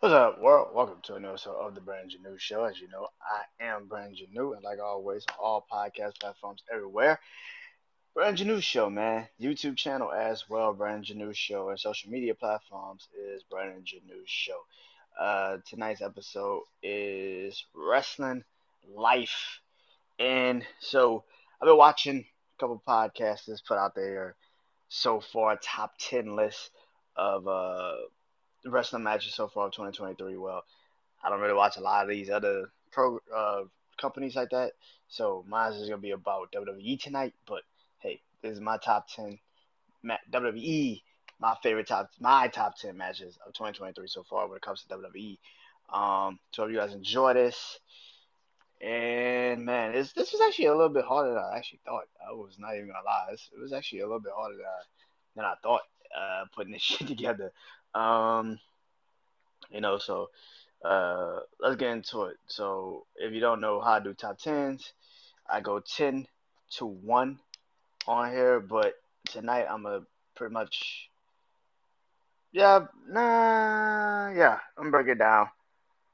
What's up, world? Welcome to another episode of the Brand New Show. As you know, I am Brand New, and like always, on all podcast platforms everywhere. Brand New Show, man. YouTube channel as well, Brand New Show, and social media platforms is Brand New Show. Uh, tonight's episode is wrestling life, and so I've been watching a couple podcasts put out there so far, top ten list of uh wrestling matches so far of 2023. Well, I don't really watch a lot of these other pro uh, companies like that, so mine is gonna be about WWE tonight. But hey, this is my top 10 WWE, my favorite top, my top 10 matches of 2023 so far when it comes to WWE. Um, so if you guys enjoy this, and man, this this was actually a little bit harder than I actually thought. I was not even gonna lie, it was actually a little bit harder than I, than I thought uh, putting this shit together. Um, you know, so uh, let's get into it. So if you don't know how I do top tens, I go ten to one on here, but tonight I'm gonna pretty much, yeah, nah, yeah, I'm gonna break it down.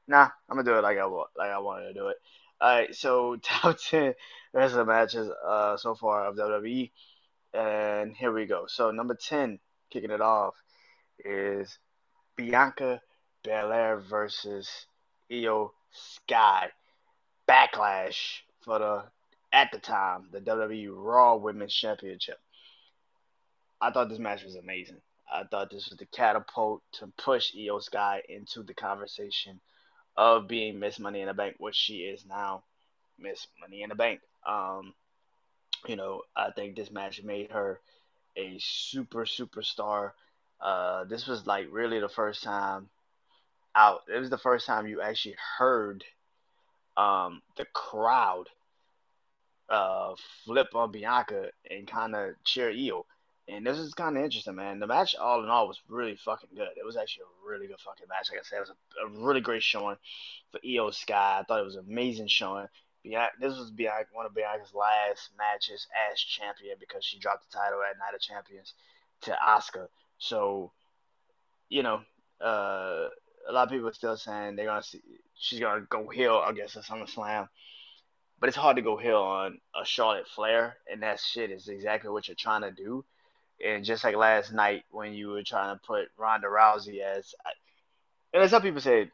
Nah, I'm gonna do it like I want, like I wanted to do it. All right, so top ten wrestling matches uh so far of WWE, and here we go. So number ten, kicking it off, is Bianca Belair versus Iyo Sky. Backlash for the at the time the WWE Raw Women's Championship. I thought this match was amazing. I thought this was the catapult to push Iyo Sky into the conversation of being Miss Money in the Bank, which she is now, Miss Money in the Bank. Um, you know, I think this match made her a super superstar. Uh, this was like really the first time out. It was the first time you actually heard um, the crowd uh, flip on Bianca and kind of cheer Iyo. And this is kind of interesting, man. The match, all in all, was really fucking good. It was actually a really good fucking match. Like I said, it was a, a really great showing for Iyo Sky. I thought it was an amazing showing. Bianca, this was Bianca, one of Bianca's last matches as champion because she dropped the title at Night of Champions to Asuka. So, you know, uh, a lot of people are still saying they're gonna see she's gonna go heel, I guess, at SummerSlam. But it's hard to go heel on a Charlotte Flair, and that shit is exactly what you're trying to do. And just like last night when you were trying to put Ronda Rousey as, and some people said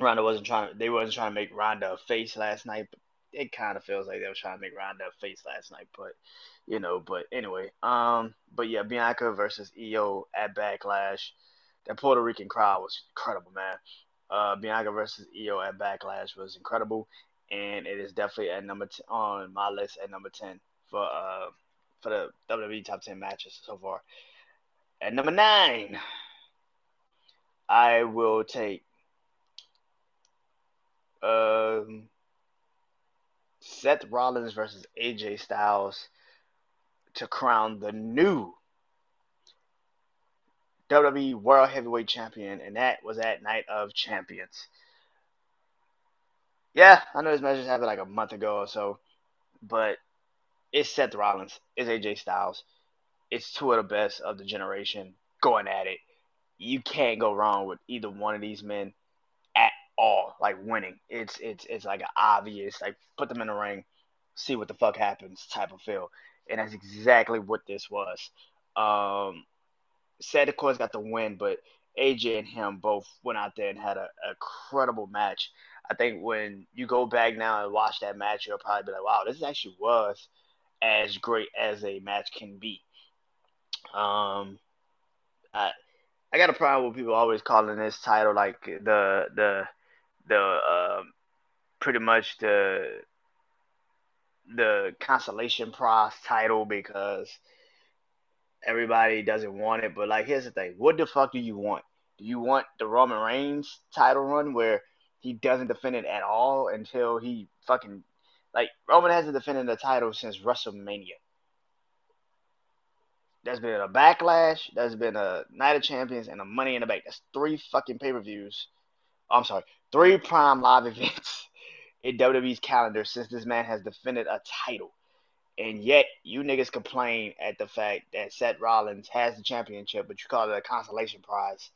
Ronda wasn't trying, they wasn't trying to make Ronda a face last night, but it kind of feels like they were trying to make Ronda a face last night. But you know, but anyway, um, but yeah, Bianca versus Iyo at Backlash that Puerto Rican crowd was incredible, man. Uh, Bianca versus Iyo at Backlash was incredible, and it is definitely at number t- on my list at number ten for uh for the WWE top ten matches so far. At number nine, I will take um, Seth Rollins versus AJ Styles to crown the new WWE World Heavyweight Champion, and that was at Night of Champions. Yeah, I know this match just happened like a month ago or so, but it's Seth Rollins, it's AJ Styles, it's two of the best of the generation going at it. You can't go wrong with either one of these men all. Like winning, it's it's it's like an obvious like put them in the ring, see what the fuck happens type of feel, and that's exactly what this was. Um, Seth, of got the win, but AJ and him both went out there and had a, a credible match. I think when you go back now and watch that match, you'll probably be like, wow, this actually was as great as a match can be. Um, I I got a problem with people always calling this title like the the the um, pretty much the the consolation prize title because everybody doesn't want it. But like, here's the thing: what the fuck do you want? Do you want the Roman Reigns title run where he doesn't defend it at all until he fucking like Roman hasn't defended the title since WrestleMania. There's been a backlash. There's been a Night of Champions and a Money in the Bank. That's three fucking pay per views. I'm sorry, three prime live events in WWE's calendar since this man has defended a title. And yet, you niggas complain at the fact that Seth Rollins has the championship, but you call it a consolation prize.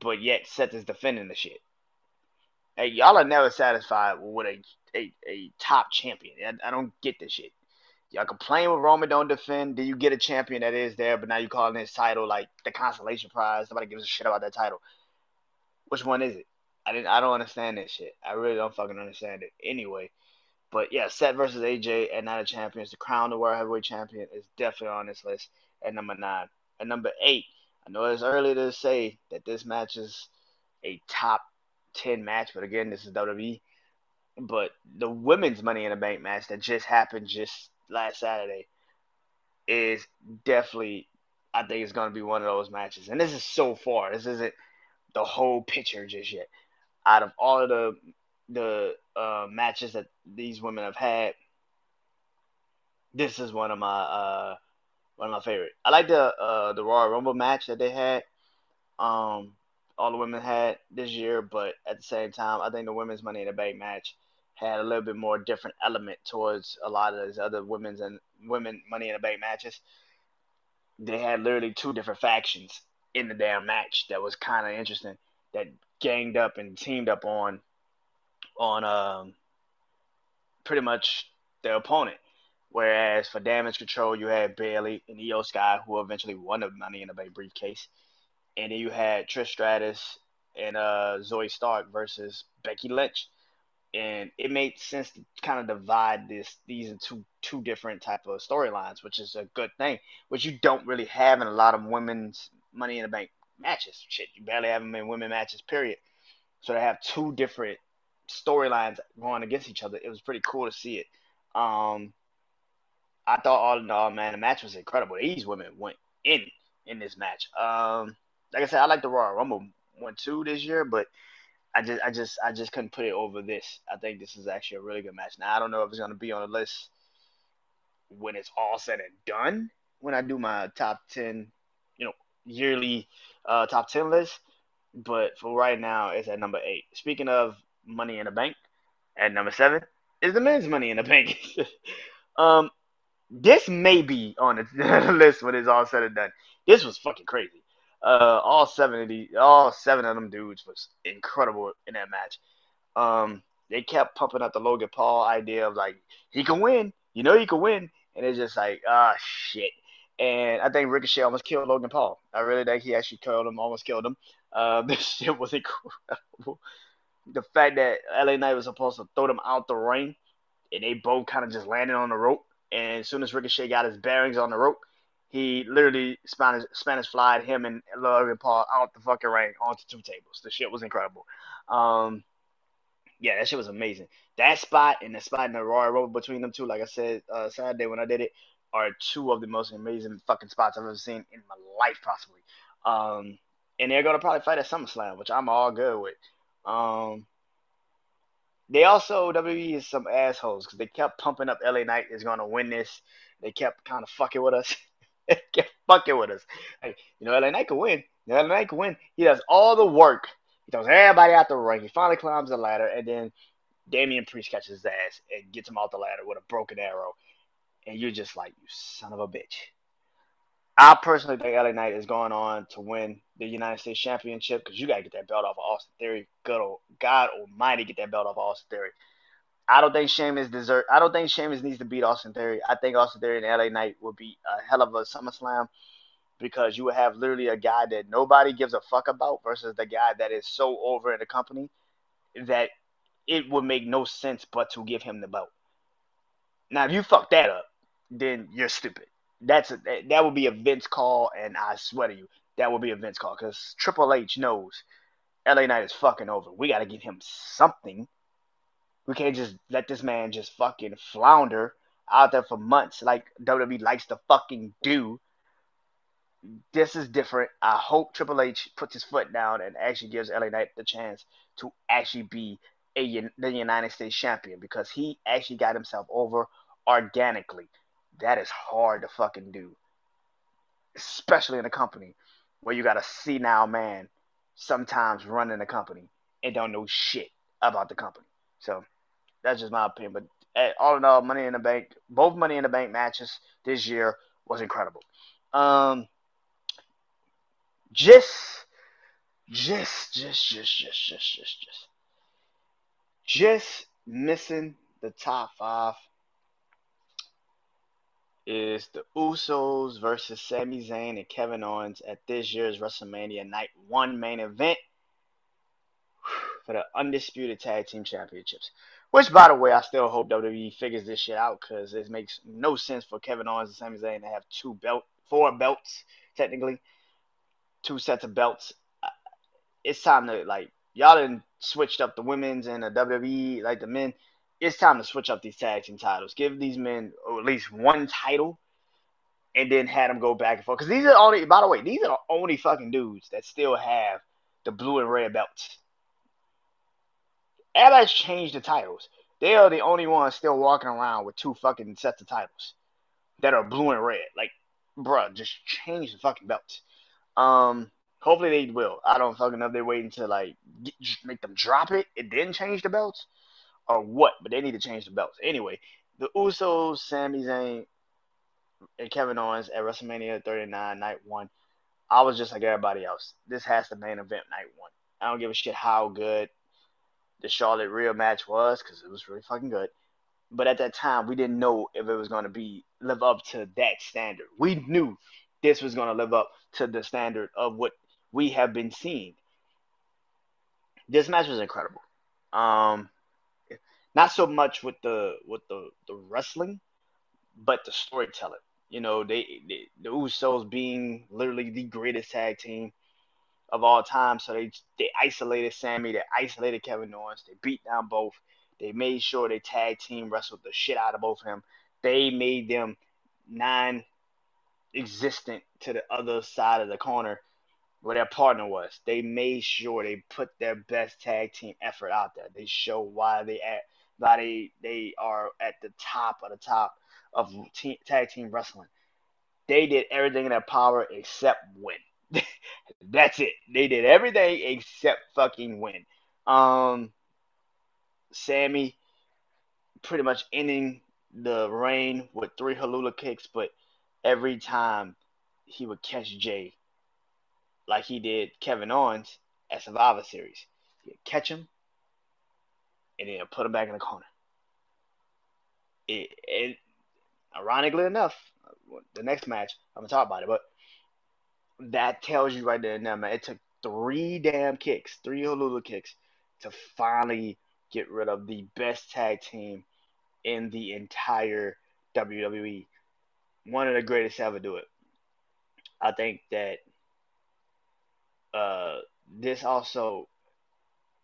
but yet Seth is defending the shit. Hey, y'all are never satisfied with a a, a top champion. I, I don't get this shit. Y'all complain when Roman don't defend. Do you get a champion that is there, but now you calling his title like the consolation prize? Nobody gives a shit about that title. Which one is it? I didn't. I don't understand that shit. I really don't fucking understand it. Anyway, but yeah, Seth versus AJ at Night of Champions, the crown the world heavyweight champion is definitely on this list at number nine. At number eight, I know it's early to say that this match is a top ten match, but again, this is WWE. But the women's Money in the Bank match that just happened just last Saturday is definitely, I think, it's going to be one of those matches. And this is so far. This isn't the whole picture just yet. Out of all of the the uh, matches that these women have had, this is one of my uh, one of my favorite. I like the uh, the Royal Rumble match that they had. Um, all the women had this year, but at the same time, I think the women's Money in the Bank match had a little bit more different element towards a lot of those other women's and women Money in the Bank matches. They had literally two different factions in the damn match that was kind of interesting. That ganged up and teamed up on on um pretty much their opponent. Whereas for damage control, you had Bayley and Iyo Sky, who eventually won the Money in the Bank briefcase, and then you had Trish Stratus and uh, Zoey Stark versus Becky Lynch, and it made sense to kind of divide this these into two different type of storylines, which is a good thing, which you don't really have in a lot of women's Money in the Bank matches. Shit, you barely have them in women matches, period. So they have two different storylines going against each other. It was pretty cool to see it. Um, I thought all in all, man, the match was incredible. These women went in in this match. Um, like I said, I like the Royal Rumble one two this year, but I just I just I just couldn't put it over this. I think this is actually a really good match. Now I don't know if it's gonna be on the list when it's all said and done. When I do my top ten, yearly uh, top ten list, but for right now, it's at number eight. Speaking of Money in the Bank, at number seven is the men's Money in the Bank. um, this may be on the list when it's all said and done. This was fucking crazy. Uh, all seven of these, all seven of them dudes was incredible in that match. Um, they kept pumping up the Logan Paul idea of like he can win, you know he can win, and it's just like ah shit. And I think Ricochet almost killed Logan Paul. I really think he actually killed him, almost killed him. Uh, this shit was incredible. The fact that LA Knight was supposed to throw them out the ring, and they both kind of just landed on the rope and as soon as Ricochet got his bearings on the rope, he literally Spanish Spanish flied him and Logan Paul out the fucking ring onto two tables. The shit was incredible. Um, yeah, that shit was amazing. That spot and the spot in the Royal Rumble between them two, like I said uh, Saturday when I did it, are two of the most amazing fucking spots I've ever seen in my life, possibly. Um, and they're gonna probably fight at SummerSlam, which I'm all good with. Um, they also WWE is some assholes because they kept pumping up LA Knight is gonna win this. They kept kind of fucking with us. they kept fucking with us. You know, LA Knight can win. You know, LA Knight can win. He does all the work. He throws everybody out the ring. He finally climbs the ladder, and then Damian Priest catches his ass and gets him off the ladder with a broken arrow. And you're just like, you son of a bitch. I personally think LA Knight is going on to win the United States Championship because you got to get that belt off of Austin Theory. Good old God Almighty, get that belt off of Austin Theory. I don't think Sheamus deserve. I don't think Sheamus needs to beat Austin Theory. I think Austin Theory and LA Knight would be a hell of a SummerSlam because you would have literally a guy that nobody gives a fuck about versus the guy that is so over in the company that it would make no sense but to give him the belt. Now, if you fuck that up, then you're stupid that's a, that would be a Vince call, and I swear to you, that would be a Vince call because Triple H knows LA Knight is fucking over. We got to give him something. We can't just let this man just fucking flounder out there for months like WWE likes to fucking do. This is different. I hope Triple H puts his foot down and actually gives LA Knight the chance to actually be a the United States champion because he actually got himself over organically that is hard to fucking do. Especially in a company where you got a now man sometimes running the company and don't know shit about the company. So that's just my opinion. But eh, all in all, Money in the Bank, both Money in the Bank matches this year was incredible. Um, just just, just, just, just, just, just, just, just missing the top five is the Usos versus Sami Zayn and Kevin Owens at this year's WrestleMania Night One main event for the undisputed tag team championships. Which, by the way, I still hope WWE figures this shit out because it makes no sense for Kevin Owens and Sami Zayn to have two belt, four belts technically, two sets of belts. It's time to like y'all done switched up the women's and the WWE like the men. It's time to switch up these tag team titles. Give these men at least one title, and then have them go back and forth. Because these are only, by the way, these are the only fucking dudes that still have the blue and red belts. Everybody's changed the titles. They are the only ones still walking around with two fucking sets of titles that are blue and red. Like, bruh, just change the fucking belts. Um, hopefully they will. I don't fucking know if they're waiting to like get, make them drop it and then change the belts or what. But they need to change the belts anyway. The Usos, Sami Zayn, and Kevin Owens at WrestleMania 39 Night One. I was just like everybody else. This has the main event night one. I don't give a shit how good the Charlotte Rhea match was because it was really fucking good. But at that time, we didn't know if it was going to be live up to that standard. We knew this was going to live up to the standard of what we have been seeing. This match was incredible. Um, not so much with the with the the wrestling, but the storytelling. You know, they, they the Usos being literally the greatest tag team of all time. So they they isolated Sami, they isolated Kevin Owens, they beat down both. They made sure they tag team wrestled the shit out of both of them. They made them non existent to the other side of the corner where their partner was. They made sure they put their best tag team effort out there. They show why they at why they they are at the top of the top of team, tag team wrestling. They did everything in their power except win. That's it. They did everything except fucking win. Um, Sami pretty much ending the reign with three Helluva kicks, but every time he would catch Jey, like he did Kevin Owens at Survivor Series, he'd catch him and then put him back in the corner. It, it ironically enough, the next match I'm gonna talk about it, but that tells you right there now, man. It took three damn kicks, three Helluva kicks, to finally get rid of the best tag team in the entire WWE. One of the greatest ever do it. I think that uh, this also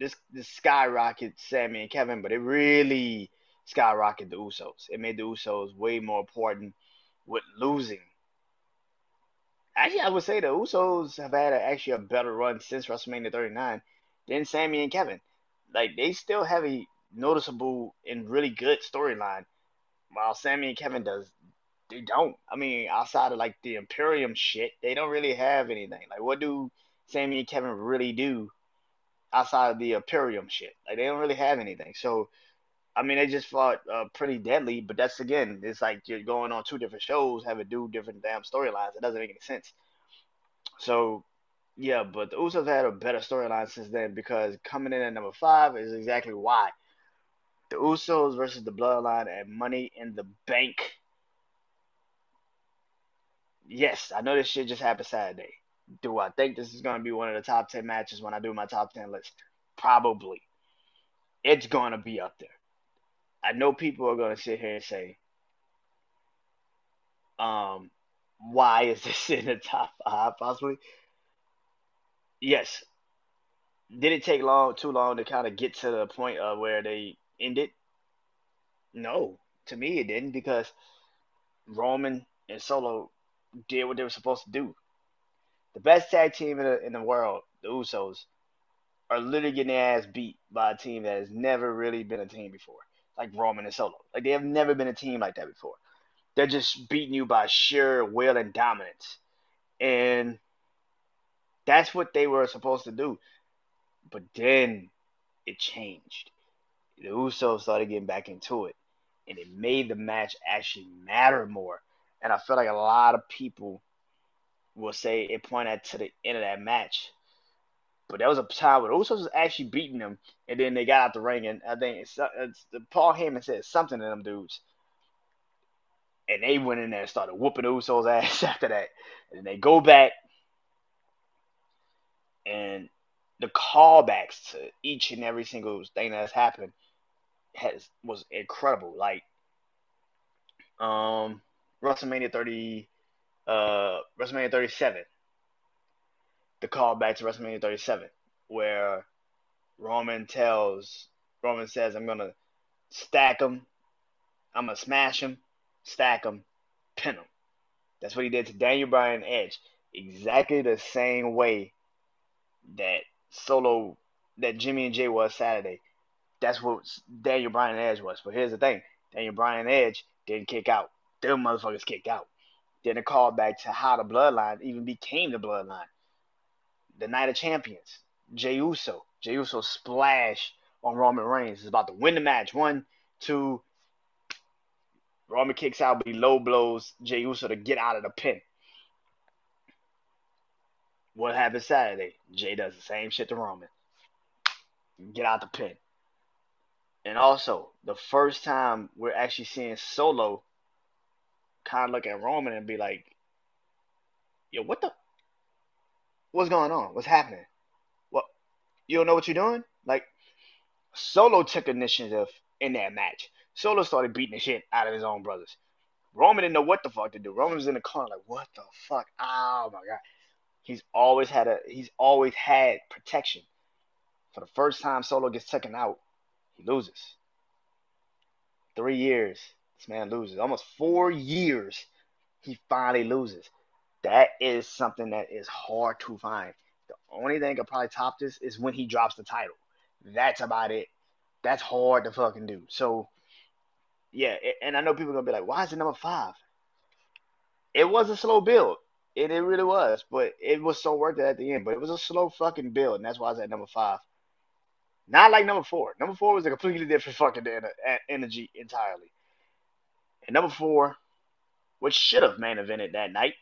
this this skyrocketed Sami and Kevin, but it really skyrocketed the Usos. It made the Usos way more important with losing Actually, I would say the Usos have had a, actually a better run since WrestleMania 39 than Sami and Kevin. Like they still have a noticeable and really good storyline, while Sami and Kevin does they don't. I mean, outside of like the Imperium shit, they don't really have anything. Like, what do Sami and Kevin really do outside of the Imperium shit? Like, they don't really have anything. So, I mean, they just fought uh, Pretty Deadly, but that's again, it's like you're going on two different shows, having do different damn storylines. It doesn't make any sense. So, yeah, but the Usos had a better storyline since then because coming in at number five is exactly why. The Usos versus the Bloodline at Money in the Bank. Yes, I know this shit just happened Saturday. Do I think this is going to be one of the top 10 matches when I do my top 10 list? Probably. It's going to be up there. I know people are going to sit here and say, um, why is this in the top five possibly? Yes. Did it take long too long to kind of get to the point of where they ended? No. To me it didn't because Roman and Solo did what they were supposed to do. The best tag team in the in the world, the Usos, are literally getting their ass beat by a team that has never really been a team before. Like Roman and Solo. Like they have never been a team like that before. They're just beating you by sheer will and dominance. And that's what they were supposed to do. But then it changed. The Usos started getting back into it. And it made the match actually matter more. And I felt like a lot of people will say it pointed to the end of that match. But there was a time where Usos was actually beating them, and then they got out the ring, and I think it's, it's Paul Heyman said something to them dudes, and they went in there and started whooping Usos' ass after that, and they go back, and the callbacks to each and every single thing that's happened has was incredible. Like um WrestleMania 30 uh WrestleMania 37. The callback to WrestleMania 37 where Roman tells Roman says I'm to stack him. I'm to smash him, stack him, pin him. That's what he did to Daniel Bryan Edge. Exactly the same way that Solo that Jimmy and Jey was Saturday. That's what Daniel Bryan Edge was. But here's the thing: Daniel Bryan Edge didn't kick out. Them motherfuckers kicked out. Then a call back to how the bloodline even became the bloodline. The Night of Champions, Jey Uso. Jey Uso splash on Roman Reigns is about to win the match. One, two. Roman kicks out, but he low blows Jey Uso to get out of the pin. What happened Saturday? Jey does the same shit to Roman. Get out the pin. And also, the first time we're actually seeing Solo kind of look at Roman and be like, yo, what the? What's going on? What's happening? What? You don't know what you're doing? Like, Solo took initiative in that match. Solo started beating the shit out of his own brothers. Roman didn't know what the fuck to do. Roman was in the corner like, what the fuck? Oh my god. He's always had a he's always had protection. For the first time Solo gets taken out, he loses. Three years, this man loses. Almost four years, he finally loses. That is something that is hard to find. The only thing that could probably top this is when he drops the title. That's about it. That's hard to fucking do. So, yeah, and I know people are gonna be like, "Why is it number five? It was a slow build. It, it really was, but it was so worth it at the end. But it was a slow fucking build, and that's why I was at number five. Not like number four. Number four was a completely different fucking energy entirely. And number four, which should have main evented that night,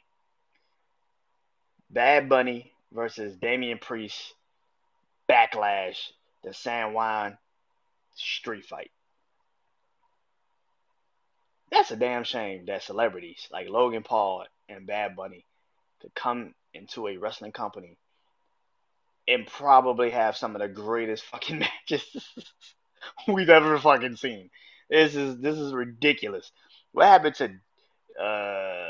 Bad Bunny versus Damian Priest, Backlash, the San Juan street fight. That's a damn shame that celebrities like Logan Paul and Bad Bunny could come into a wrestling company and probably have some of the greatest fucking matches we've ever fucking seen. This is this is ridiculous. What happened to uh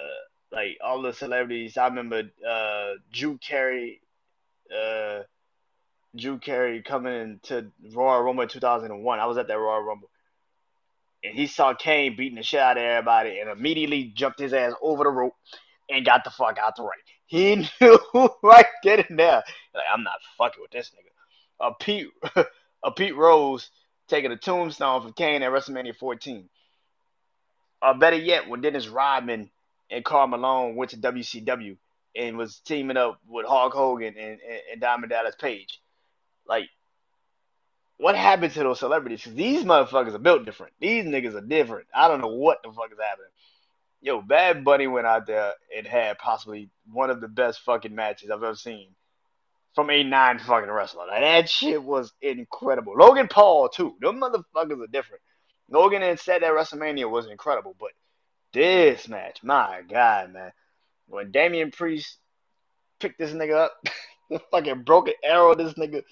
like all the celebrities? I remember uh Drew Carey uh Drew Carey coming into Royal Rumble in 2001. I was at that Royal Rumble. And he saw Kane beating the shit out of everybody and immediately jumped his ass over the rope and got the fuck out the ring. He knew right and there, like I'm not fucking with this nigga. A Pete, a Pete Rose taking a tombstone from Kane at WrestleMania 14. Or better yet, when Dennis Rodman and Karl Malone went to WCW and was teaming up with Hulk Hogan and, and, and Diamond Dallas Page. Like, what happened to those celebrities? These motherfuckers are built different. These niggas are different. I don't know what the fuck is happening. Yo, Bad Bunny went out there and had possibly one of the best fucking matches I've ever seen from a nine fucking wrestler. Like, that shit was incredible. Logan Paul too. Them motherfuckers are different. Logan and said that WrestleMania was incredible, but this match, my god, man, when Damian Priest picked this nigga up, fucking broken arrow this nigga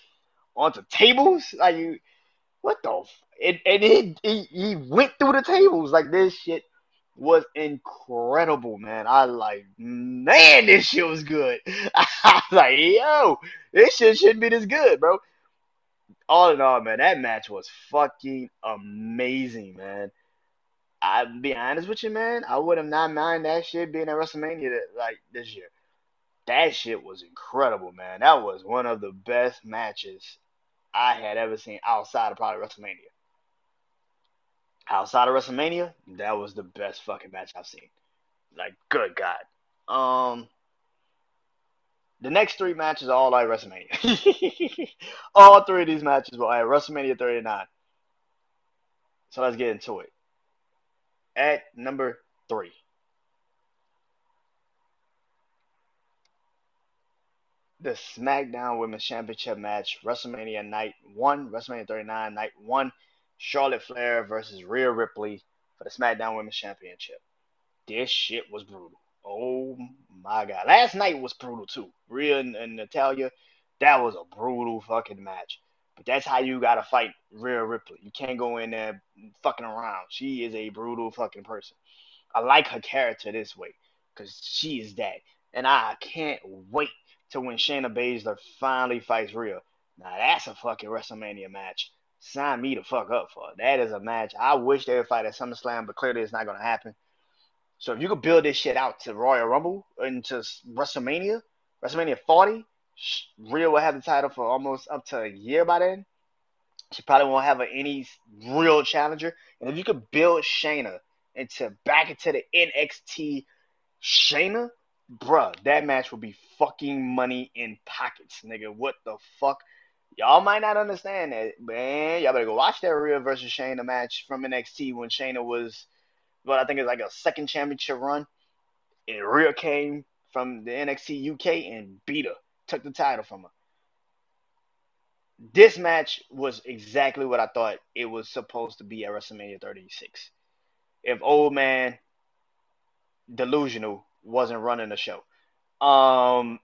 onto tables, like you, what the? F- and and he, he he went through the tables like this shit was incredible, man. I like, man, this shit was good. I was like, yo, this shit shouldn't be this good, bro. All in all, man, that match was fucking amazing, man. I'll be honest with you, man. I would have not mind that shit being at WrestleMania that, like this year. That shit was incredible, man. That was one of the best matches I had ever seen outside of probably WrestleMania outside of WrestleMania, that was the best fucking match I've seen. Like, good God. Um, the next three matches are all like WrestleMania. all three of these matches were at WrestleMania 39. So let's get into it. At number three. the SmackDown Women's Championship match, WrestleMania Night 1, WrestleMania 39 Night 1, Charlotte Flair versus Rhea Ripley for the SmackDown Women's Championship. This shit was brutal. Oh my god. Last night was brutal too. Rhea and, and Natalya, that was a brutal fucking match. But that's how you gotta fight Rhea Ripley. You can't go in there fucking around. She is a brutal fucking person. I like her character this way because she is that. And I can't wait to when Shayna Baszler finally fights Rhea. Now that's a fucking WrestleMania match. Sign me the fuck up for. That is a match. I wish they would fight at SummerSlam, but clearly it's not gonna happen. So if you could build this shit out to Royal Rumble into WrestleMania, WrestleMania 40, Rhea will have the title for almost up to a year by then. She probably won't have any real challenger. And if you could build Shayna into back into the NXT Shayna, bruh, that match will be fucking money in pockets, nigga. What the fuck? Y'all might not understand that, man. Y'all better go watch that Rhea versus Shayna match from NXT when Shayna was, well, I think it's like a second championship run. And Rhea came from the NXT UK and beat her, took the title from her. This match was exactly what I thought it was supposed to be at WrestleMania 36. If old man delusional wasn't running the show. Um,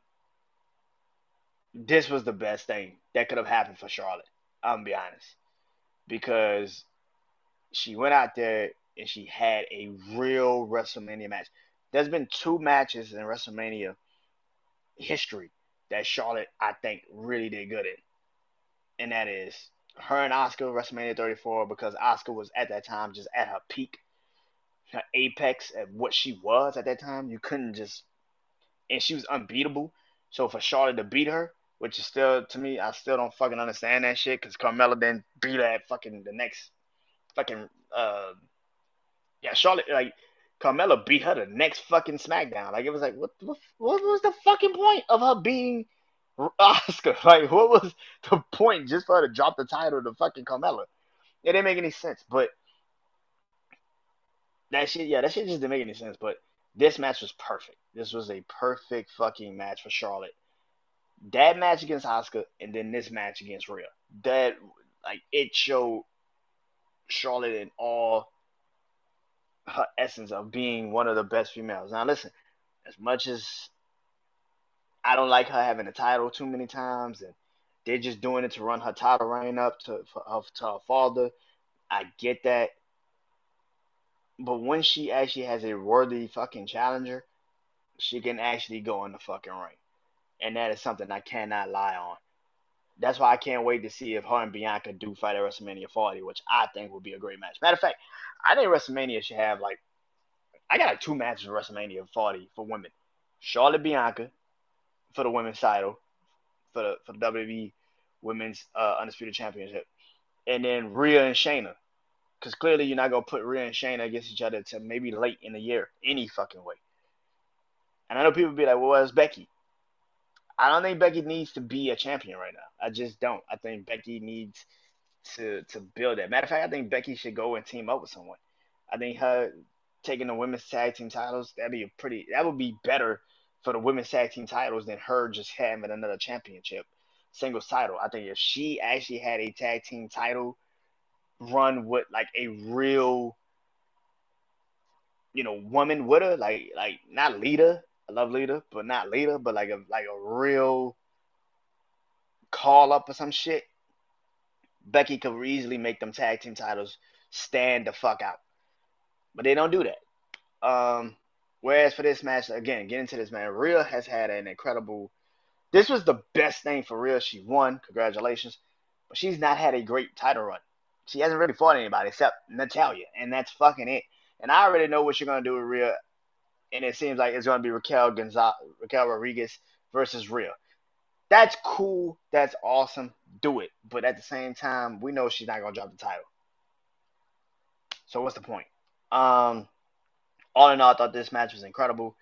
this was the best thing that could have happened for Charlotte. I'm gonna be honest, because she went out there and she had a real WrestleMania match. There's been two matches in WrestleMania history that Charlotte, I think, really did good in, and that is her and Asuka WrestleMania 34 because Asuka was at that time just at her peak her apex at what she was at that time. You couldn't just, and she was unbeatable. So for Charlotte to beat her, which is still to me, I still don't fucking understand that shit because Carmella then beat her at fucking the next fucking uh yeah Charlotte like Carmella beat her the next fucking SmackDown. Like it was like what what, what was the fucking point of her being Asuka? Like what was the point just for her to drop the title to fucking Carmella? It didn't make any sense. But that shit, yeah, that shit just didn't make any sense. But this match was perfect. This was a perfect fucking match for Charlotte. That match against Asuka, and then this match against Rhea. That like it showed Charlotte in all her essence of being one of the best females. Now listen, as much as I don't like her having a title too many times, and they're just doing it to run her title reign up to for, to her father. I get that. But when she actually has a worthy fucking challenger, she can actually go in the fucking ring. And that is something I cannot lie on. That's why I can't wait to see if her and Bianca do fight at WrestleMania 40, which I think would be a great match. Matter of fact, I think WrestleMania should have like I got like two matches in WrestleMania 40 for women. Charlotte Bianca for the women's title for the for the WWE Women's uh, Undisputed Championship, and then Rhea and Shayna because clearly you're not gonna put Rhea and Shayna against each other until maybe late in the year, any fucking way. And I know people be like, "Well, where's Becky?" I don't think Becky needs to be a champion right now. I just don't. I think Becky needs to to build that. Matter of fact, I think Becky should go and team up with someone. I think her taking the women's tag team titles that'd be a pretty that would be better for the women's tag team titles than her just having another championship singles title. I think if she actually had a tag team title run with like a real, you know, woman with her, like like not Lita. Love Lita, but not Lita, but like a like a real call up or some shit. Becky could easily make them tag team titles stand the fuck out, but they don't do that. Um, whereas for this match, again, get into this man, Rhea has had an incredible. This was the best thing for Rhea. She won, congratulations, but she's not had a great title run. She hasn't really fought anybody except Natalya, and that's fucking it. And I already know what you're gonna do with Rhea, and it seems like it's gonna be Raquel Gonzalez, Raquel Rodriguez versus Rhea. That's cool. That's awesome. Do it. But at the same time, we know she's not gonna drop the title. So what's the point? Um, all in all, I thought this match was incredible.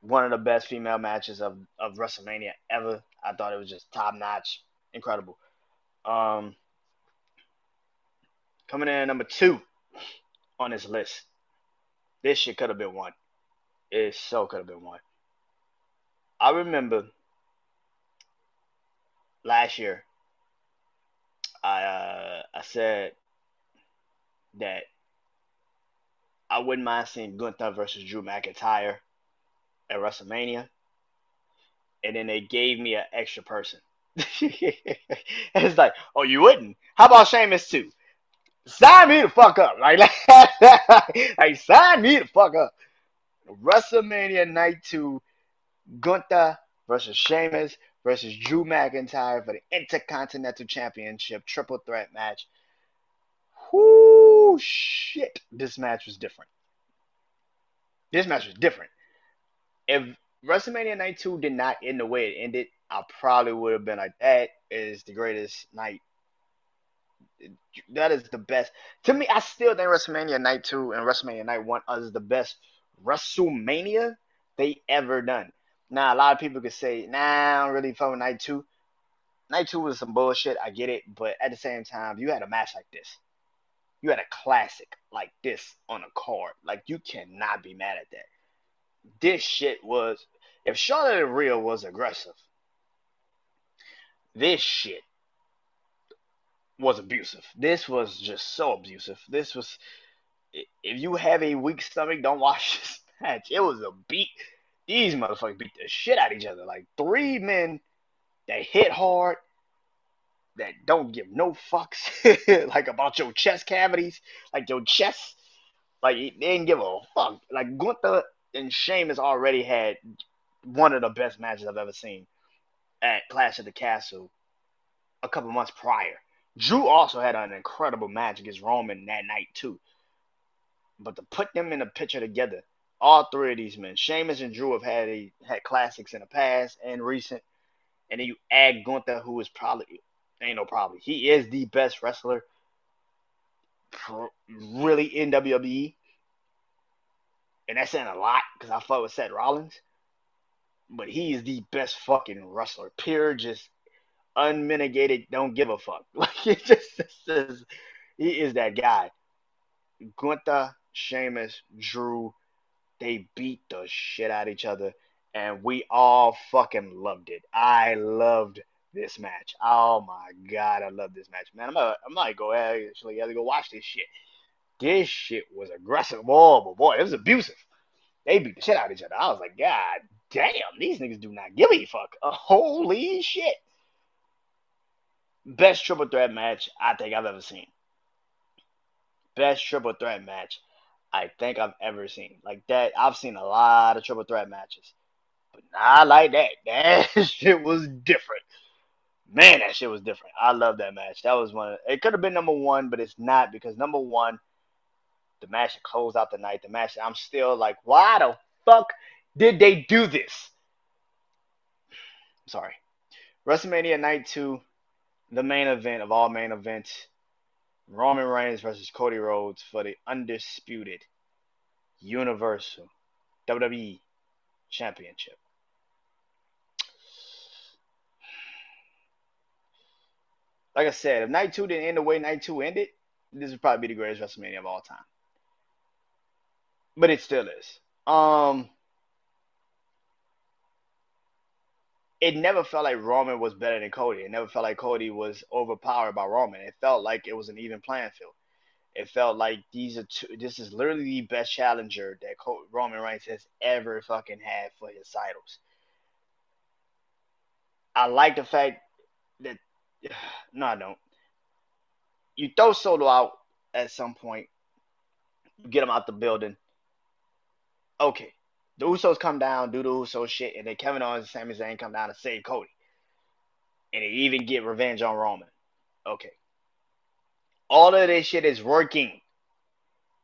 One of the best female matches of, of WrestleMania ever. I thought it was just top notch, incredible. Um, Coming in number two on this list. This shit could have been one. It so could have been one. I remember last year, I uh, I said that I wouldn't mind seeing Gunther versus Drew McIntyre at WrestleMania, and then they gave me an extra person. it's like, oh, you wouldn't? How about Sheamus too? Sign me the fuck up, like, like sign me the fuck up. WrestleMania Night Two, Gunther versus Sheamus versus Drew McIntyre for the Intercontinental Championship triple threat match. Whoo, shit! This match was different. This match was different. If WrestleMania Night Two did not end the way it ended, I probably would have been like, "That is the greatest night that is the best. To me, I still think WrestleMania Night 2 and WrestleMania Night 1 is the best WrestleMania they ever done. Now, a lot of people could say, nah, I don't really fuck Night 2. Night 2 was some bullshit, I get it, but at the same time, you had a match like this. You had a classic like this on a card. Like, you cannot be mad at that. This shit was, if Charlotte and Rhea was aggressive, this shit was abusive. This was just so abusive. This was if you have a weak stomach, don't watch this match. It was a beat. These motherfuckers beat the shit out of each other. Like three men that hit hard, that don't give no fucks, like about your chest cavities, like your chest. Like they didn't give a fuck. Like Gunther and Sheamus already had one of the best matches I've ever seen at Clash of the Castle a couple months prior. Drew also had an incredible match against Roman that night too. But to put them in a picture together, all three of these men, Sheamus and Drew have had a, had classics in the past and recent, and then you add Gunther, who is probably ain't no problem. He is the best wrestler, really in WWE, and that's saying a lot because I fought with Seth Rollins, but he is the best fucking wrestler. Pure, just unmitigated, don't give a fuck. Like he just says he is that guy. Gunther, Sheamus, Drew, they beat the shit out of each other, and we all fucking loved it. I loved this match. Oh my god, I love this match, man. I'm gonna, I'm gonna go actually have to go watch this shit. This shit was aggressive. Oh boy, boy, it was abusive. They beat the shit out of each other. I was like, God damn, these niggas do not give a fuck. Uh, holy shit best triple threat match I think I've ever seen. Best triple threat match I think I've ever seen. Like that, I've seen a lot of triple threat matches, but not like that. That shit was different. Man, that shit was different. I love that match. That was one. Of, it could have been number one, but it's not because number one, the match that closed out the night, the match I'm still like, why the fuck did they do this? I'm Sorry. WrestleMania Night 2 the main event of all main events Roman Reigns versus Cody Rhodes for the undisputed Universal WWE Championship. Like I said, if night two didn't end the way night two ended, this would probably be the greatest WrestleMania of all time. But it still is. Um, it never felt like Roman was better than Cody. It never felt like Cody was overpowered by Roman. It felt like it was an even playing field. It felt like these are two. This is literally the best challenger that Roman Reigns has ever fucking had for his titles. I like the fact that no, I don't. You throw Solo out at some point, get him out the building. Okay, the Usos come down, do the Usos shit, and then Kevin Owens and Sami Zayn come down to save Cody. And they even get revenge on Roman. Okay. All of this shit is working.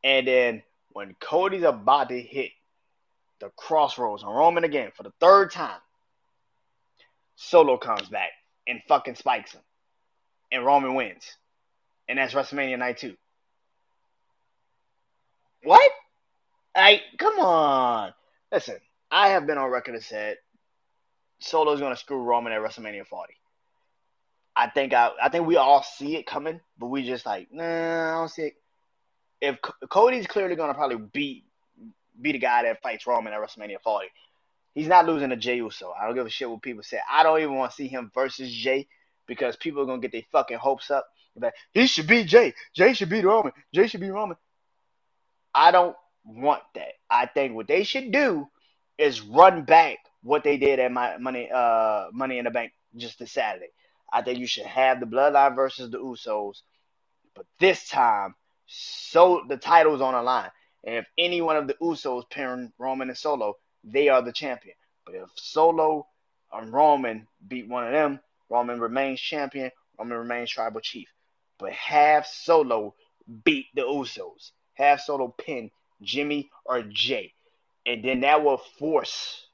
And then when Cody's about to hit the Cross Rhodes on Roman again for the third time, Solo comes back and fucking spikes him. And Roman wins. And that's WrestleMania night two. What? Like, come on. Listen, I have been on record and said Solo's gonna screw Roman at WrestleMania 40. I think I, I think we all see it coming, but we just like, nah, I don't see it. If Cody's clearly gonna probably beat be the guy that fights Roman at WrestleMania 40, he's not losing to Jey Uso. I don't give a shit what people say. I don't even want to see him versus Jey because people are gonna get their fucking hopes up. That he should be Jey. Jey should be Roman. Jey should be Roman. I don't want that. I think what they should do is run back what they did at my money uh money in the bank just this Saturday. I think you should have the bloodline versus the Usos, but this time so the title's on the line. And if any one of the Usos pairing Roman and Solo, they are the champion. But if Solo and Roman beat one of them, Roman remains champion, Roman remains tribal chief. But have Solo beat the Usos. Have Solo pin Jimmy or Jey. And then that will force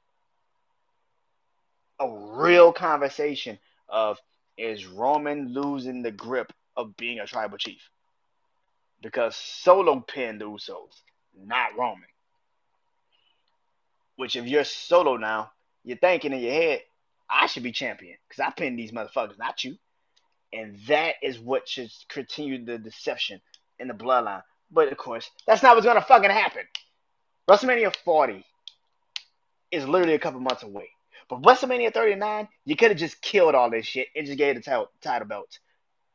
a real conversation of is Roman losing the grip of being a tribal chief? Because Solo pinned the Usos, not Roman. Which, if you're Solo now, you're thinking in your head, I should be champion because I pinned these motherfuckers, not you. And that is what should continue the deception in the bloodline. But of course, that's not what's gonna fucking happen. WrestleMania 40 is literally a couple months away. But WrestleMania 39, you could have just killed all this shit and just gave the title, title belts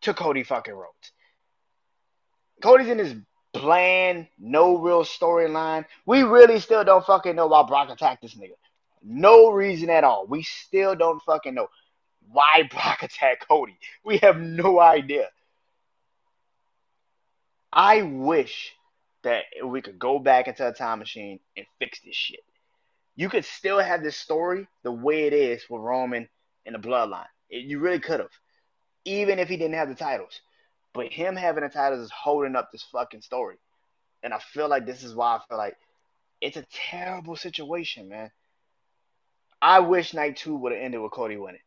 to Cody fucking Rhodes. Cody's in this bland, no real storyline. We really still don't fucking know why Brock attacked this nigga. No reason at all. We still don't fucking know why Brock attacked Cody. We have no idea. I wish that we could go back into a time machine and fix this shit. You could still have this story the way it is with Roman and the bloodline. You really could have. Even if he didn't have the titles. But him having the titles is holding up this fucking story. And I feel like this is why I feel like it's a terrible situation, man. I wish night two would have ended with Cody winning.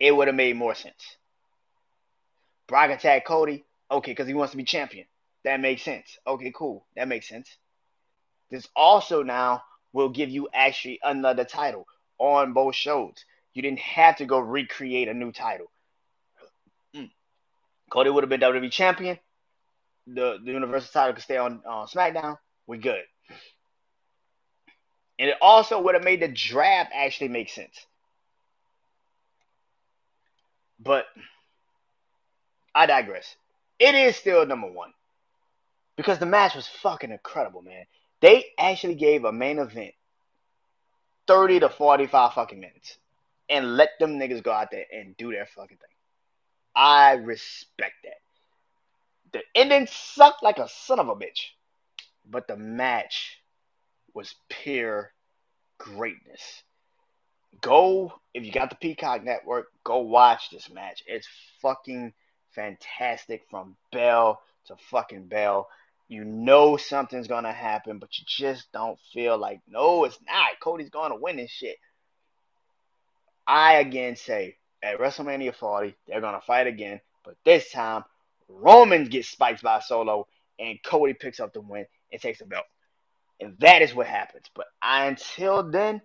It would have made more sense. Brock attacked Cody, okay, because he wants to be champion. That makes sense. Okay, cool. That makes sense. This also now will give you actually another title on both shows. You didn't have to go recreate a new title. Mm. Cody would have been WWE champion. The the Universal title could stay on uh, SmackDown. We're good. And it also would have made the draft actually make sense. But I digress. It is still number one. Because the match was fucking incredible, man. They actually gave a main event 30 to 45 fucking minutes and let them niggas go out there and do their fucking thing. I respect that. The ending sucked like a son of a bitch, but the match was pure greatness. Go, if you got the Peacock Network, go watch this match. It's fucking fantastic from bell to fucking bell. You know something's gonna happen, but you just don't feel like, no, it's not. Cody's gonna win this shit. I again say at WrestleMania 40, they're gonna fight again, but this time Roman gets spiked by Solo and Cody picks up the win and takes the belt. And that is what happens. But I, until then,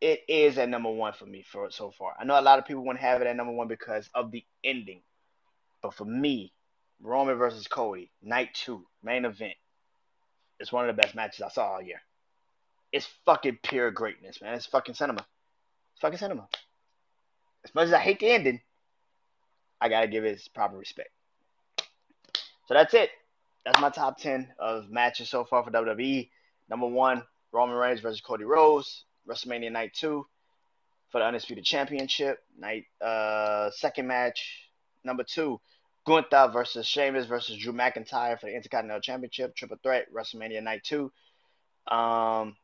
it is at number one for me for so far. I know a lot of people to have it at number one because of the ending. But for me, Roman versus Cody, night two, main event. It's one of the best matches I saw all year. It's fucking pure greatness, man. It's fucking cinema. It's fucking cinema. As much as I hate the ending, I gotta give it its proper respect. So that's it. That's my top ten of matches so far for WWE. Number one, Roman Reigns versus Cody Rhodes, WrestleMania Night Two for the Undisputed Championship. Night uh second match, number two, Gunther versus Sheamus versus Drew McIntyre for the Intercontinental Championship, Triple Threat, WrestleMania Night 2. Um,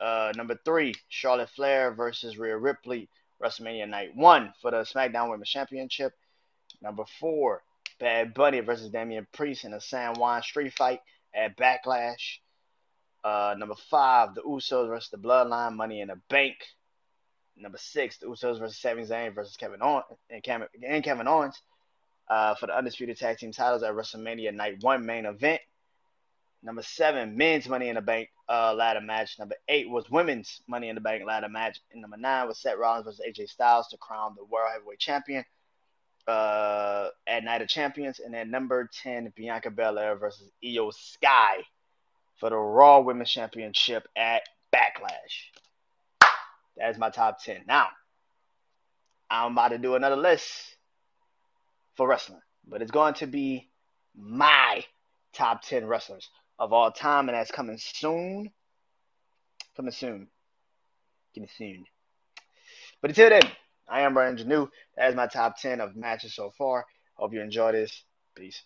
uh, number three, Charlotte Flair versus Rhea Ripley, WrestleMania Night 1 for the SmackDown Women's Championship. Number four, Bad Bunny versus Damian Priest in a San Juan street fight at Backlash. Uh, number five, the Usos versus the Bloodline, Money in the Bank. Number six, the Usos versus Sami Zayn versus Kevin Owens and Kevin, Owens uh, for the Undisputed Tag Team titles at WrestleMania Night 1 main event. Number seven, men's Money in the Bank uh, ladder match. Number eight was women's Money in the Bank ladder match. And number nine was Seth Rollins versus AJ Styles to crown the World Heavyweight Champion uh, at Night of Champions. And then number 10, Bianca Belair versus Iyo Sky for the Raw Women's Championship at Backlash. That is my top 10. Now, I'm about to do another list for wrestling, but it's going to be my top 10 wrestlers of all time, and that's coming soon. Coming soon. Coming soon. But until then, I am Brandon Janeau. That is my top 10 of matches so far. Hope you enjoy this. Peace.